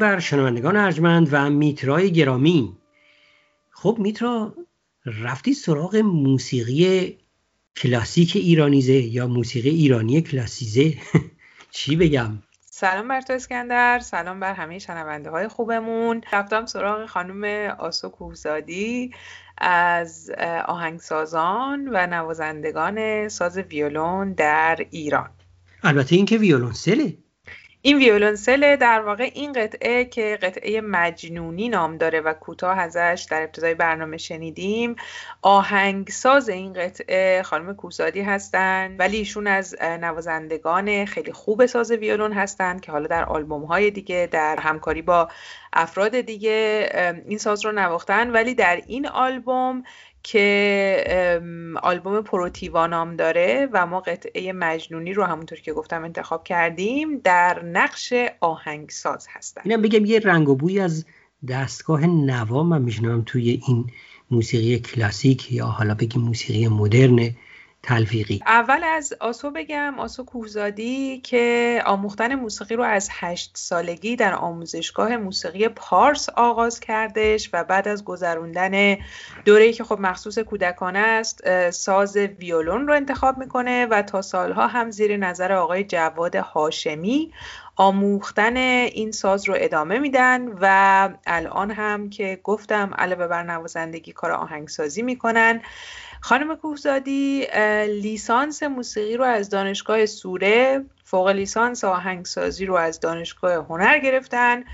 بر شنوندگان ارجمند و میترای گرامی. خب میترا رفتی سراغ موسیقی کلاسیک ایرانیزه یا موسیقی ایرانی کلاسیزه؟ چی بگم؟ سلام بر تو اسکندر سلام بر همه شنونده های خوبمون. رفتم سراغ خانم آسو کوهزادی از آهنگسازان و نوازندگان ساز ویولون در ایران. البته اینکه ویولونسله این ویولونسل در واقع این قطعه که قطعه مجنونی نام داره و کوتاه ازش در ابتدای برنامه شنیدیم آهنگساز این قطعه خانم کوسادی هستند ولی ایشون از نوازندگان خیلی خوب ساز ویولون هستند که حالا در آلبوم های دیگه در همکاری با افراد دیگه این ساز رو نواختن. ولی در این آلبوم که آلبوم پروتیوا نام داره و ما قطعه مجنونی رو همونطور که گفتم انتخاب کردیم در نقش آهنگساز هستن. اینم بگم یه رنگ و بوی از دستگاه نوا من میشنم توی این موسیقی کلاسیک یا حالا بگیم موسیقی مدرن. تلفیقی. اول از آسو بگم آسو کوهزادی که آموختن موسیقی رو از هشت سالگی در آموزشگاه موسیقی پارس آغاز کردش و بعد از گذروندن دوره‌ای که خب مخصوص کودکانه است ساز ویولون رو انتخاب می‌کنه و تا سالها هم زیر نظر آقای جواد هاشمی آموختن این ساز رو ادامه میدن و الان هم که گفتم علاوه بر نوازندگی کار آهنگسازی می‌کنن خانم کوهزادی لیسانس موسیقی رو از دانشگاه سوره فوق لیسانس آهنگسازی رو از دانشگاه هنر گرفتن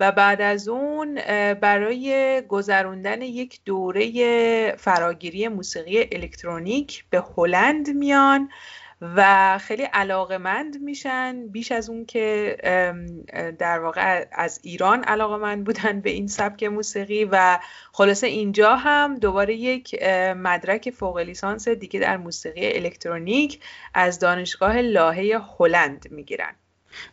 و بعد از اون برای گذروندن یک دوره فراگیری موسیقی الکترونیک به هلند میان. و خیلی علاقمند میشن. بیش از اون که در واقع از ایران علاقمند بودن به این سبک موسیقی و خلاصه اینجا هم دوباره یک مدرک فوق لیسانس دیگه در موسیقی الکترونیک از دانشگاه لاهه هلند می‌گیرن.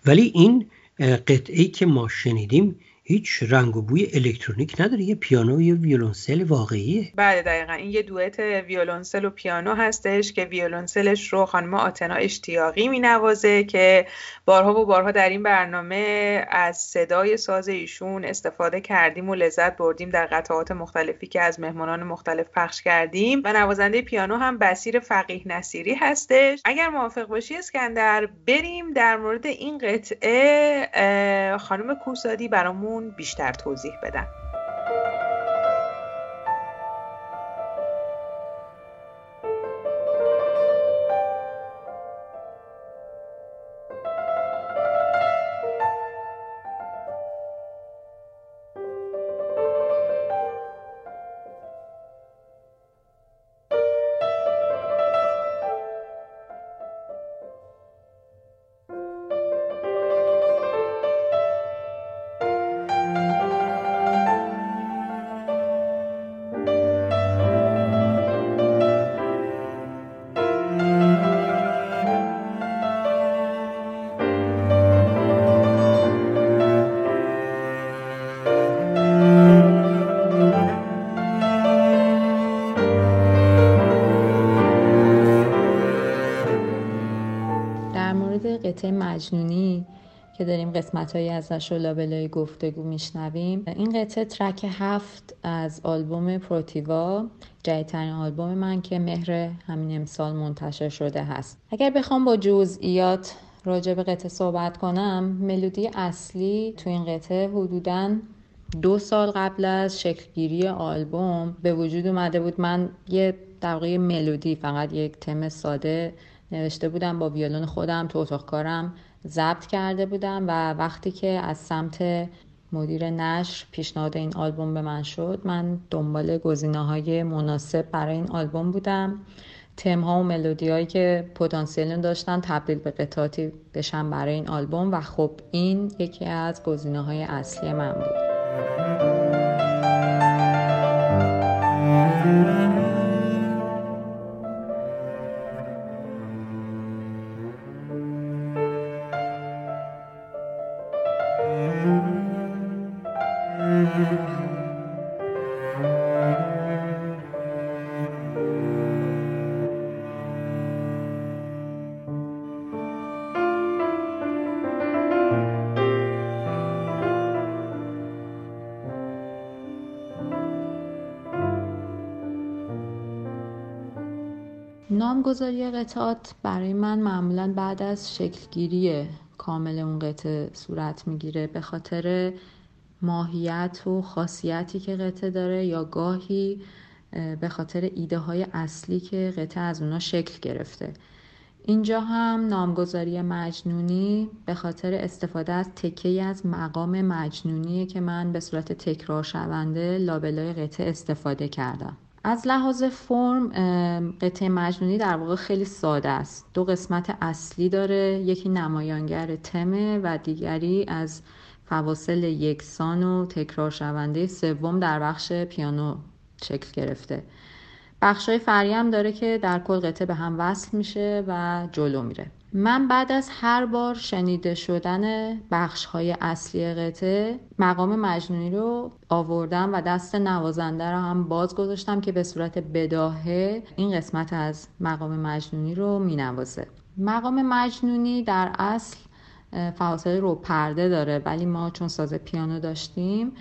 ولی این قطعه که ما شنیدیم هیچ رنگ و بوی الکترونیک نداره یه پیانو و یه ویولونسل واقعیه. بله دقیقا. این یه دوئت ویولونسل و پیانو هستش که ویولونسلش رو خانم آتنا اشتیاقی می نوازه که بارها و بارها در این برنامه از صدای ساز ایشون استفاده کردیم و لذت بردیم در قطعات مختلفی که از مهمانان مختلف پخش کردیم. و نوازنده پیانو هم بسیر فقیه نصیری هستش. اگر موافق باشی اسکندر بریم در مورد این قطعه خانم کوسادی برامون بیشتر توضیح بدن. قطعه مجنونی که داریم قسمت هایی ازش و لابلای گفتگو میشنویم. این قطعه ترک هفت از آلبوم پروتیوا جدیدترین آلبوم من که مهر همین امسال منتشر شده هست. اگر بخوام با جزئیات راجع به قطعه صحبت کنم ملودی اصلی تو این قطعه حدوداً دو سال قبل از شکلگیری آلبوم به وجود اومده بود. من یه در ملودی فقط یک تم ساده نوشته بودم با ویولون خودم تو اتاق کارم ضبط کرده بودم و وقتی که از سمت مدیر نشر پیشنهاد این آلبوم به من شد من دنبال گزینه های مناسب برای این آلبوم بودم. تم ها و ملودی هایی که پتانسیل داشتن تبدیل به قطعاتی بشن برای این آلبوم و خب این یکی از گزینه های اصلی من بود. نامگذاری قطعات برای من معمولا بعد از شکلگیری کامل اون قطعه صورت می‌گیره. به خاطر ماهیت و خاصیتی که قطعه داره یا گاهی به خاطر ایده های اصلی که قطعه از اونا شکل گرفته. اینجا هم نامگذاری مجنونی به خاطر استفاده از تکه از مقام مجنونیه که من به صورت تکرار شونده لابلای قطعه استفاده کردم. از لحاظ فرم قطعه مجنونی در واقع خیلی ساده است. دو قسمت اصلی داره یکی نمایانگر تمه و دیگری از فواصل یکسان و تکرار شونده سوم در بخش پیانو شکل گرفته. بخشای فری هم داره که در کل قطعه به هم وصل میشه و جلو میره. من بعد از هر بار شنیده شدن بخش های اصلی قطعه مقام مجنونی رو آوردم و دست نوازنده رو هم باز گذاشتم که به صورت بداهه این قسمت از مقام مجنونی رو می نوازه مقام مجنونی در اصل فواصل رو پرده داره ولی ما چون ساز پیانو داشتیم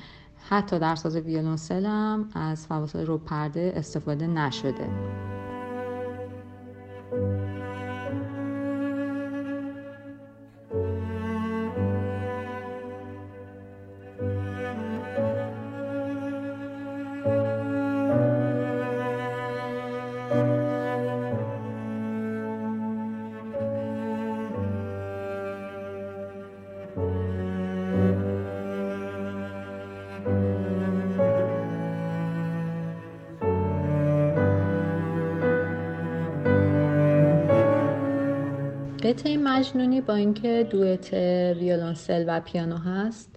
حتی در ساز ویولونسل هم از فواصل رو پرده استفاده نشده. قطعه مجنونی با اینکه دوئت ویولونسل و پیانو هست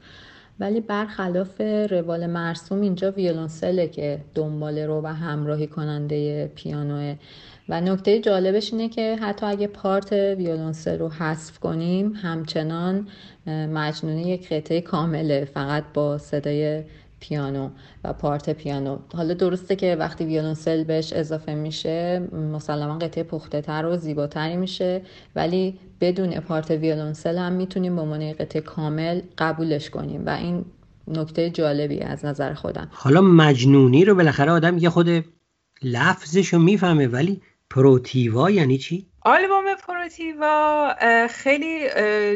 ولی برخلاف روال مرسوم اینجا ویولونسله که دنبال رو و همراهی کننده پیانوه. و نکته جالبش اینه که حتی اگه پارت ویولونسل رو حذف کنیم همچنان مجنونی یک قطعه کامله فقط با صدای پیانو و پارت پیانو. حالا درسته که وقتی ویولونسل بهش اضافه میشه مسلما قطعه پخته تر و زیباتری میشه ولی بدون پارت ویولونسل هم می‌تونیم به عنوان قطعه کامل قبولش کنیم و این نکته جالبی از نظر خودم. حالا مجنونی رو بالاخره آدم یه خود لفظش رو می‌فهمه ولی پروتیوا یعنی چی؟ آلبوم پروتیوا خیلی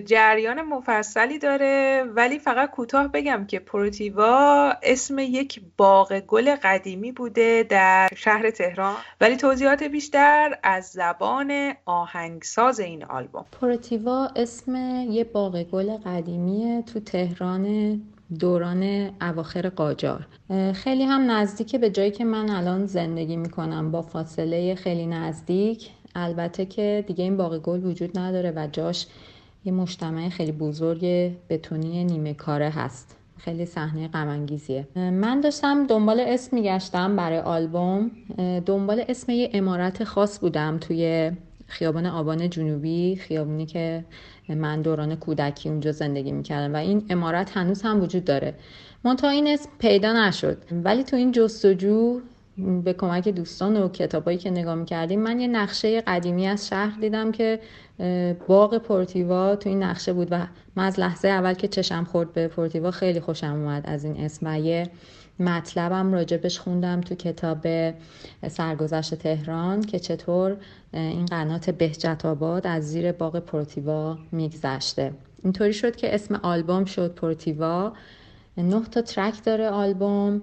جریان مفصلی داره ولی فقط کوتاه بگم که پروتیوا اسم یک باغ گل قدیمی بوده در شهر تهران ولی توضیحات بیشتر از زبان آهنگساز این آلبوم پروتیوا اسم یه باغ گل قدیمی تو تهران دوران اواخر قاجار. خیلی هم نزدیکه به جایی که من الان زندگی می‌کنم. با فاصله خیلی نزدیک. البته که دیگه این باغ گل وجود نداره و جاش یه مجتمع خیلی بزرگ بتونی نیمه کاره هست. خیلی صحنه غم من داشتم دنبال اسم میگشتم برای آلبوم. دنبال اسم یه امارت خاص بودم توی خیابان آبان جنوبی خیابونی که من دوران کودکی اونجا زندگی می‌کردم و این امارت هنوز هم وجود داره. منتها این اسم پیدا نشد. ولی تو این جستجو به کمک دوستان و کتابایی که نگاه می‌کردیم من یه نقشه قدیمی از شهر دیدم که باغ پورتیوا تو این نقشه بود و من از لحظه اول که چشم خورد به پورتیوا خیلی خوشم اومد از این اسم و یه مطلبم راجبش خوندم تو کتاب سرگذشت تهران که چطور این قنات بهجت آباد از زیر باغ پورتیوا میگذشته. اینطوری شد که اسم آلبوم شد پورتیوا نه تا ترک داره آلبوم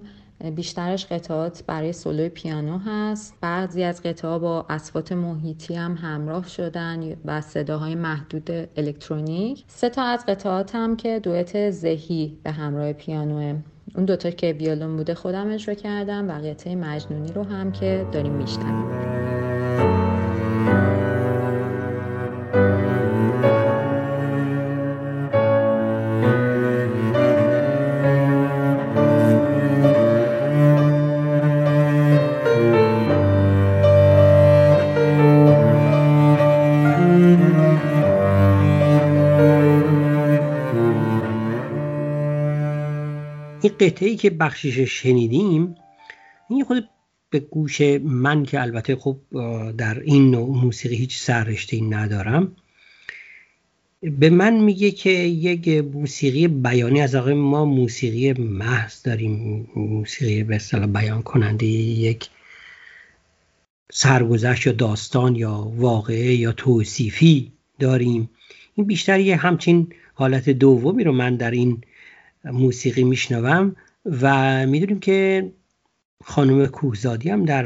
بیشترش قطعات برای سولوی پیانو هست. بعضی از قطعات با اسوات محیطی هم همراه شدن و صداهای محدود الکترونیک. سه تا از قطعات هم که دوئت زهی به همراه پیانوه. اون دوتا که ویولون بوده خودم اجرا کردم و مجنونی رو هم که داریم میشنویم. قطعه که بخشیش شنیدیم این خود به گوش من که البته خب در این نوع موسیقی هیچ سررشته ندارم به من میگه که یک موسیقی بیانی از آقای ما موسیقی محض داریم موسیقی به اصطلاح بیان کننده یک سرگذشت یا داستان یا واقعه یا توصیفی داریم. این بیشتر یه همچین حالت دومی رو من در این موسیقی میشنوم و می‌دونیم که خانم کوهزادی هم در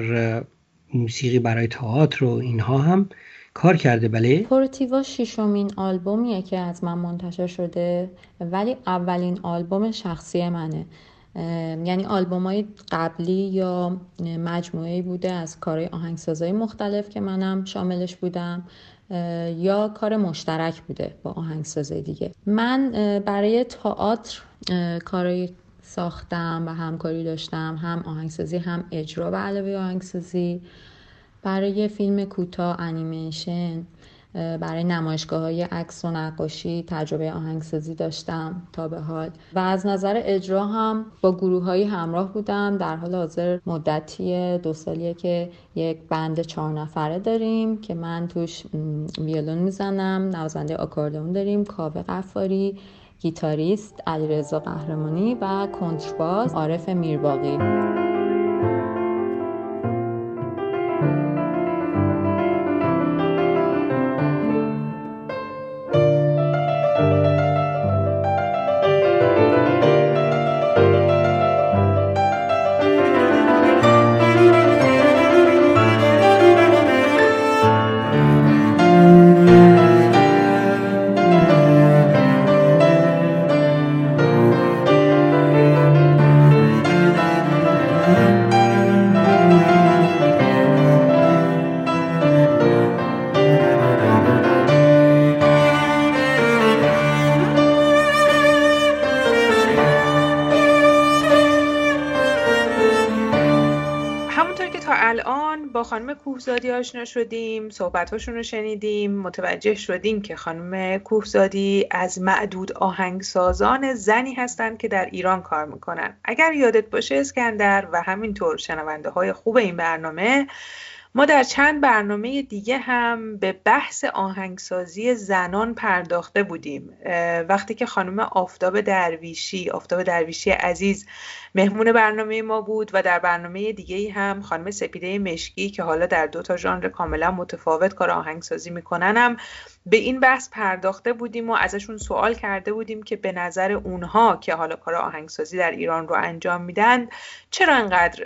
موسیقی برای تئاتر و اینها هم کار کرده بله؟ پورتیوا ششمین آلبومیه که از من منتشر شده ولی اولین آلبوم شخصی منه. یعنی آلبوم های قبلی یا مجموعه بوده از کارهای آهنگسازهای مختلف که منم شاملش بودم. یا کار مشترک بوده با آهنگسازهای دیگه. من برای تئاتر کارهای ساختم و همکاری داشتم هم آهنگسازی هم اجرا به علاوه آهنگسازی. برای فیلم کوتاه انیمیشن. برای نمایشگاه های عکس و نقاشی تجربه آهنگسازی داشتم تا به حال. و از نظر اجرا هم با گروه های همراه بودم. در حال حاضر مدتی دو سالیه که یک بند چهار نفره داریم که من توش ویولون می‌زنم نوازنده آکاردئون داریم کاوه قفاری گیتاریست علیرضا قهرمانی و کنترباز عارف میرباقی. کوهزادی آشنا شدیم صحبتاشون رو شنیدیم متوجه شدیم که خانم کوهزادی از معدود آهنگسازان زنی هستند که در ایران کار می‌کنن. اگر یادت باشه اسکندر و همینطور شنونده های خوب این برنامه ما در چند برنامه دیگه هم به بحث آهنگسازی زنان پرداخته بودیم. وقتی که خانم آفتاب درویشی آفتاب درویشی عزیز مهمون برنامه ما بود و در برنامه دیگه هم خانم سپیده مشکی که حالا در دو تا ژانر کاملا متفاوت کار آهنگسازی می‌کنن هم به این بحث پرداخته بودیم و ازشون سوال کرده بودیم که به نظر اونها که حالا کار آهنگسازی در ایران رو انجام میدن چرا انقدر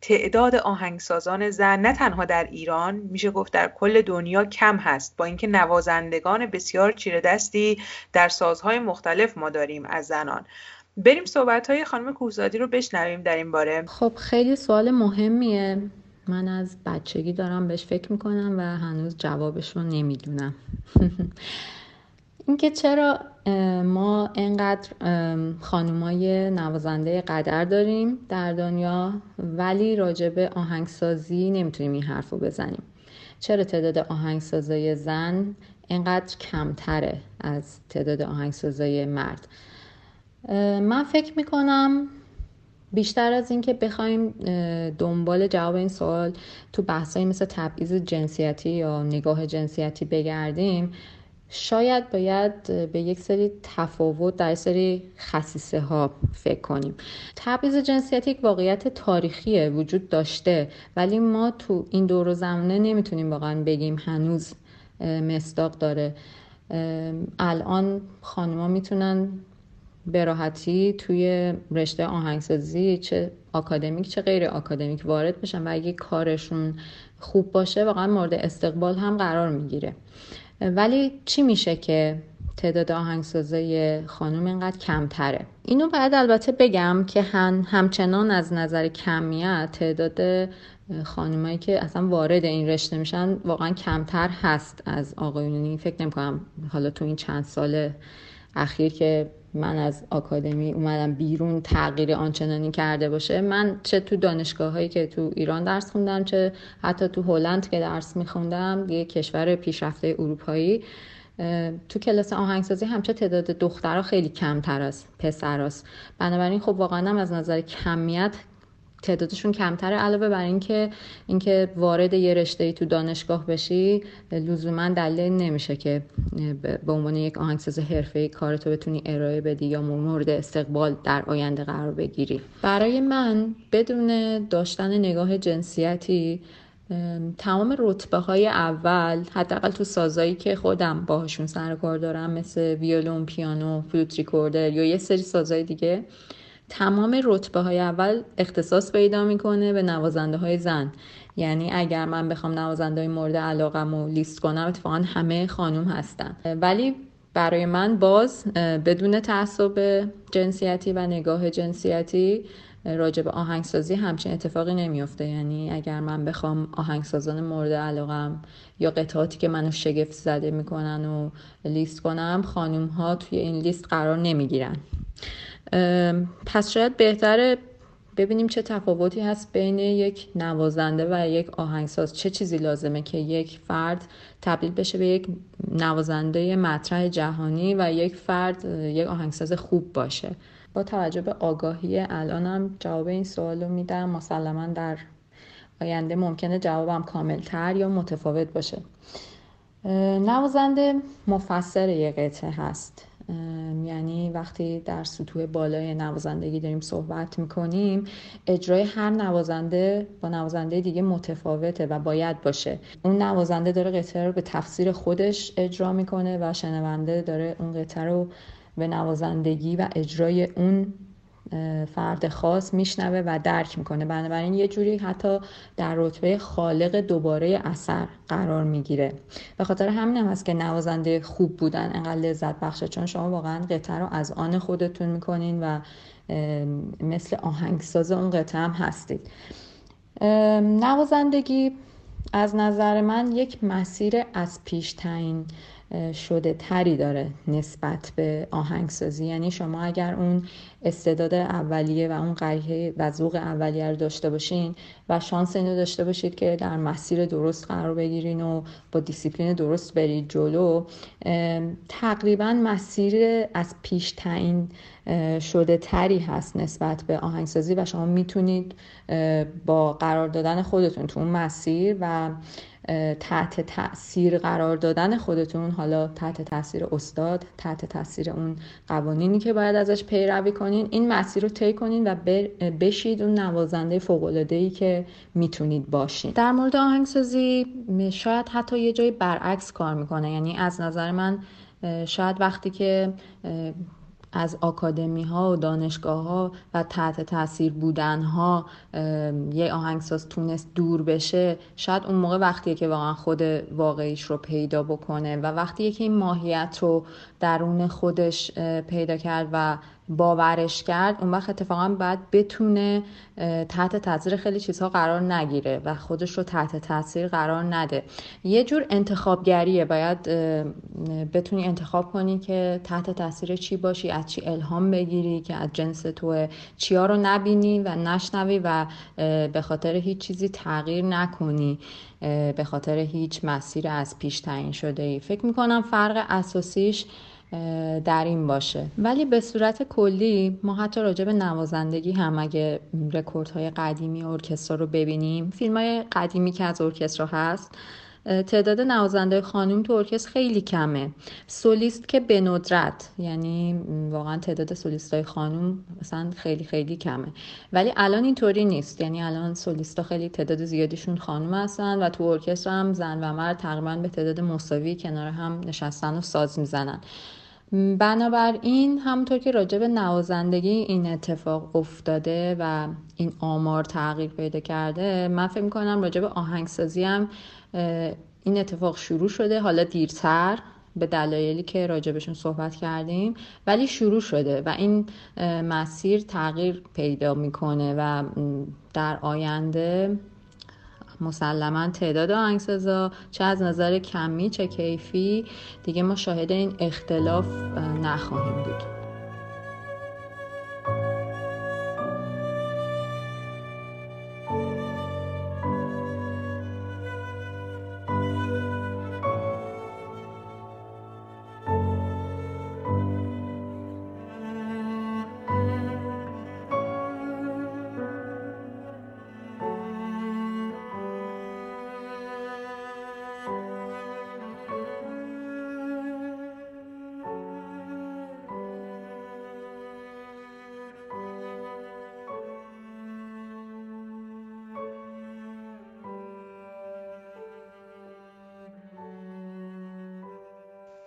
تعداد آهنگسازان زن نه تنها در ایران میشه گفت در کل دنیا کم هست. با اینکه نوازندگان بسیار چیره دستی در سازهای مختلف ما داریم از زنان. بریم صحبت های خانم کوهزادی رو بشنویم در این باره. خب خیلی سوال مهمیه. من از بچگی دارم بهش فکر می‌کنم و هنوز جوابش رو نمی‌دونم. اینکه چرا ما انقدر خانومای نوازنده قدر داریم در دنیا ولی راجب آهنگسازی نمی‌تونیم این حرف رو بزنیم. چرا تعداد آهنگسازای زن انقدر کمتره از تعداد آهنگسازای مرد؟ من فکر می‌کنم بیشتر از اینکه بخوایم دنبال جواب این سوال تو بحثایی مثل تبعیض جنسیتی یا نگاه جنسیتی بگردیم شاید باید به یک سری تفاوت در سری خصیصه ها فکر کنیم. تبعیض جنسیتی یک واقعیت تاریخیه وجود داشته ولی ما تو این دور و زمانه نمی‌تونیم واقعا بگیم هنوز مصداق داره. الان خانما می‌تونن به راحتی توی رشته آهنگسازی چه آکادمیک چه غیر آکادمیک وارد بشن و اگه کارشون خوب باشه واقعا مورد استقبال هم قرار می‌گیره. ولی چی میشه که تعداد آهنگسازای خانم اینقدر کمتره؟ اینو باید البته بگم که هم همچنان از نظر کمیت تعداد خانمایی که اصلا وارد این رشته میشن واقعا کمتر هست از آقایونی. فکر نمی کنم حالا تو این چند سال اخیر که من از آکادمی اومدم بیرون تغییر آنچنانی کرده باشه. من چه تو دانشگاه هایی که تو ایران درس خوندم چه حتی تو هلند که درس میخوندم یه کشور پیشرفته اروپایی تو کلاس آهنگسازی همچه تعداد دخترها خیلی کمتر از پسراست بنابراین خب واقعا از نظر کمیت تعدادشون کمتره. علاوه بر اینکه اینکه وارد یه رشته ای تو دانشگاه بشی لزوما دلیل نمیشه که به عنوان یک آهنگساز حرفه‌ای کارتو بتونی ارائه بدی یا مورد استقبال در آینده قرار بگیری. برای من بدون داشتن نگاه جنسیتی تمام رتبه های اول حداقل تو سازایی که خودم باهاشون سر کار دارم مثل ویولون پیانو فلوت ریکوردر یا یه سری سازای دیگه تمام رتبه های اول اختصاص پیدا می‌کنه به نوازنده های زن. یعنی اگر من بخوام نوازنده های مورد علاقم رو لیست کنم اتفاقا همه خانوم هستن. ولی برای من باز بدون تعصب جنسیتی و نگاه جنسیتی راجع به آهنگسازی همچین اتفاقی نمیافته. یعنی اگر من بخوام آهنگسازان مورد علاقم یا قطعاتی که منو شگفت زده می‌کنن و لیست کنم خانوم ها توی این لیست قرار نمی‌گیرن. پس شاید بهتره ببینیم چه تفاوتی هست بین یک نوازنده و یک آهنگساز. چه چیزی لازمه که یک فرد تبدیل بشه به یک نوازنده مطرح جهانی و یک فرد یک آهنگساز خوب باشه؟ با توجه به آگاهی الانم جواب این سوال رو میدم. مسلما در آینده ممکنه جوابم کاملتر یا متفاوت باشه. نوازنده مفسر یک قطعه هست. یعنی وقتی در سطوح بالای نوازندگی داریم صحبت می‌کنیم اجرای هر نوازنده با نوازنده دیگه متفاوته و باید باشه. اون نوازنده داره قطعه رو به تفسیر خودش اجرا می‌کنه و شنونده داره اون قطعه رو به نوازندگی و اجرای اون فرد خاص میشنوه و درک می‌کنه. بنابراین یه جوری حتی در رتبه خالق دوباره اثر قرار می‌گیره. به خاطر همین هم هست که نوازنده خوب بودن. انقدر لذت بخشه. چون شما واقعا قطعه رو از آن خودتون می‌کنین و مثل آهنگساز اون قطعه هم هستید. نوازندگی از نظر من یک مسیر از پیش تعیین شده تری داره نسبت به آهنگسازی. یعنی شما اگر اون استعداد اولیه و اون قریه و ذوق اولیه رو داشته باشین و شانس اینو داشته باشید که در مسیر درست قرار بگیرین و با دیسیپلین درست برید جلو تقریبا مسیر از پیش تعیین شده تری هست نسبت به آهنگسازی و شما می‌تونید با قرار دادن خودتون تو اون مسیر و تحت تاثیر قرار دادن خودتون حالا تحت تاثیر استاد تحت تاثیر اون قوانینی که باید ازش پیروی کنین این مسیر رو طی کنین و بشید اون نوازنده فوق ای که می‌تونید باشین. در مورد آهنگسازی شاید حتی یه جایی برعکس کار می‌کنه. یعنی از نظر من شاید وقتی که از آکادمی ها و دانشگاه ها و تحت تاثیر بودن ها یه آهنگساز تونست دور بشه شاید اون موقع وقتیه که واقعا خود واقعیش رو پیدا بکنه و وقتی که این ماهیت رو درون خودش پیدا کرد و باورش کرد اون وقت اتفاقا باید بتونه تحت تاثیر خیلی چیزها قرار نگیره و خودش رو تحت تاثیر قرار نده. یه جور انتخابگریه. باید بتونی انتخاب کنی که تحت تاثیر چی باشی از چی الهام بگیری که از جنس تو چیا رو نبینی و نشنوی و به خاطر هیچ چیزی تغییر نکنی به خاطر هیچ مسیر از پیش تعیین شده ای فکر می‌کنم فرق اساسیش در این باشه. ولی به صورت کلی ما حتی راجع به نوازندگی هم اگه رکوردهای قدیمی ارکسترا رو ببینیم فیلم های قدیمی که از ارکسترا هست تعداد نوازنده خانوم تو ارکستر خیلی کمه. سولیست که به ندرت یعنی واقعا تعداد سولیست های خانوم مثلا خیلی خیلی کمه. ولی الان اینطوری نیست. یعنی الان سولیست ها خیلی تعداد زیادیشون خانوم هستن و تو ارکستر هم زن و مرد تقریبا به تعداد مساوی کنار هم نشستن و ساز می‌زنن. بنابراین همونطور که راجع به نوازندگی این اتفاق افتاده و این آمار تغییر پیدا کرده من فکر می‌کنم راجع به آهنگسازی هم این اتفاق شروع شده حالا دیرتر به دلایلی که راجبشون صحبت کردیم ولی شروع شده و این مسیر تغییر پیدا می‌کنه و در آینده مسلما تعداد آهنگسازا چه از نظر کمی چه کیفی دیگه ما شاهد این اختلاف نخواهیم بود.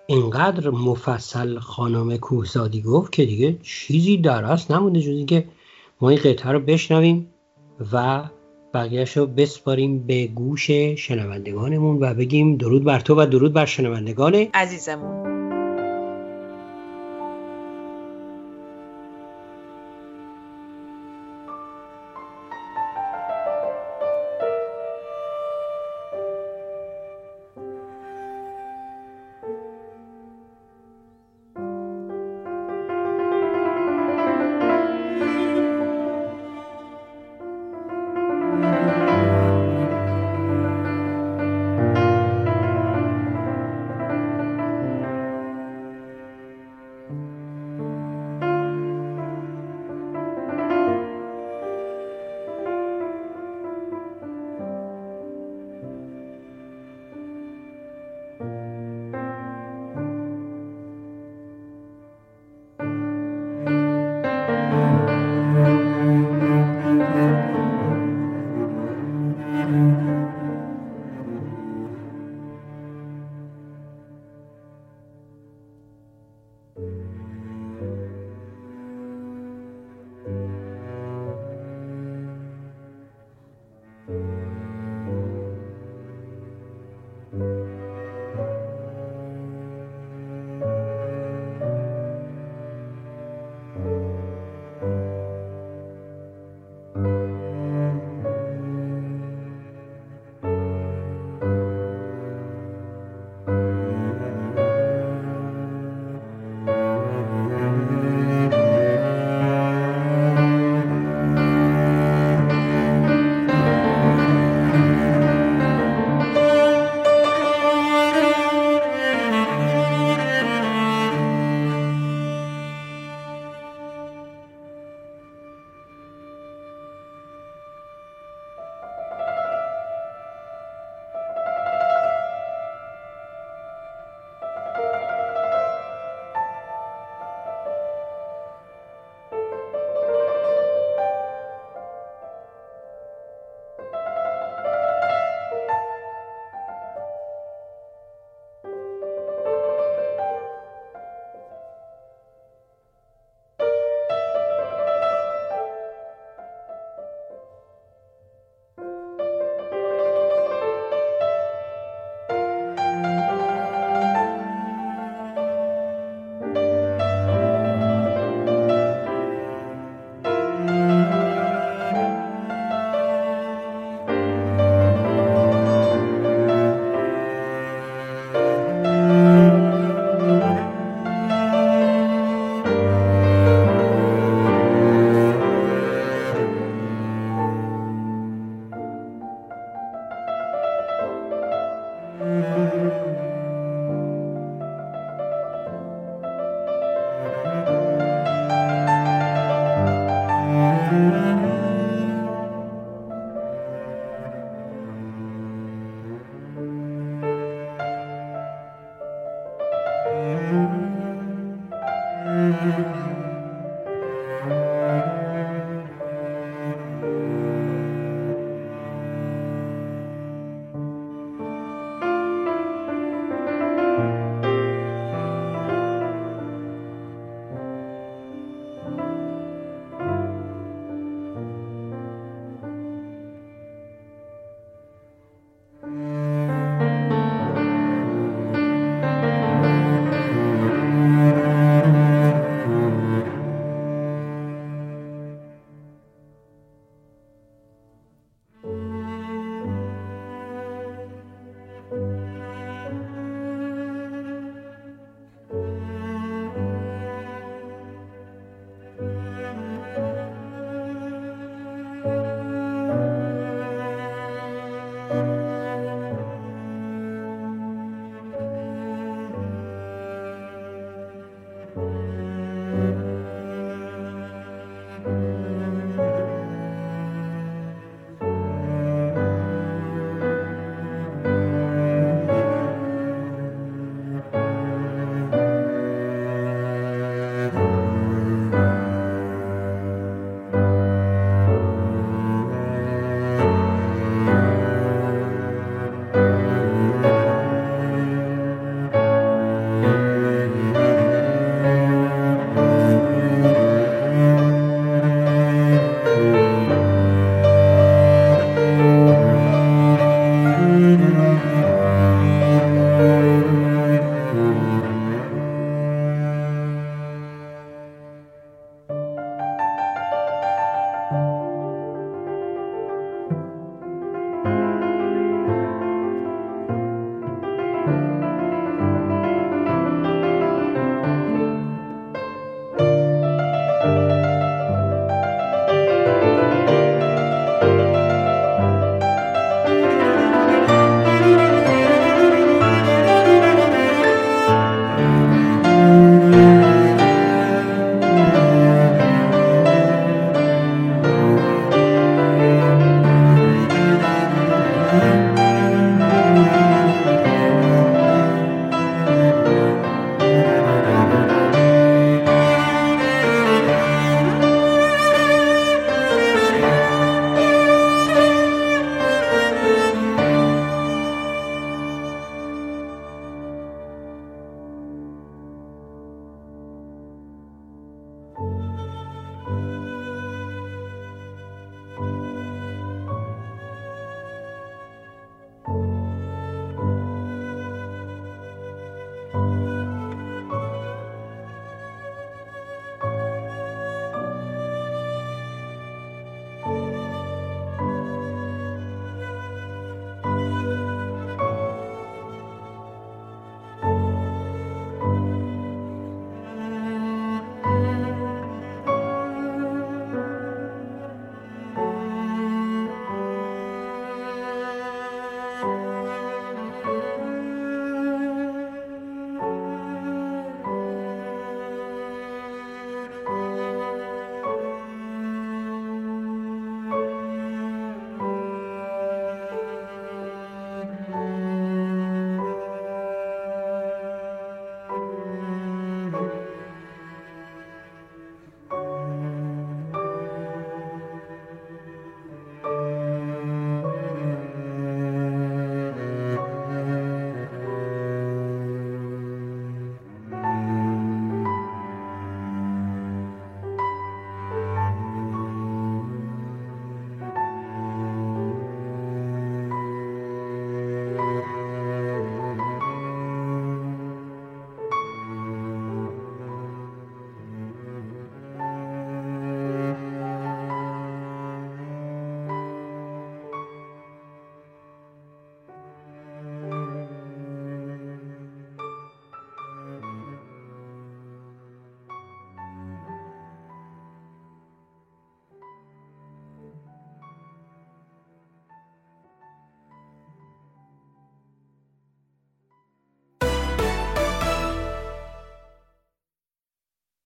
اینقدر مفصل خانم کوهزادی گفت که دیگه چیزی در اصل نمونده جز که ما این قطعه رو بشنویم و بقیهش رو بسپاریم به گوش شنوندگانمون و بگیم درود بر تو و درود بر شنوندگان عزیزمون. you.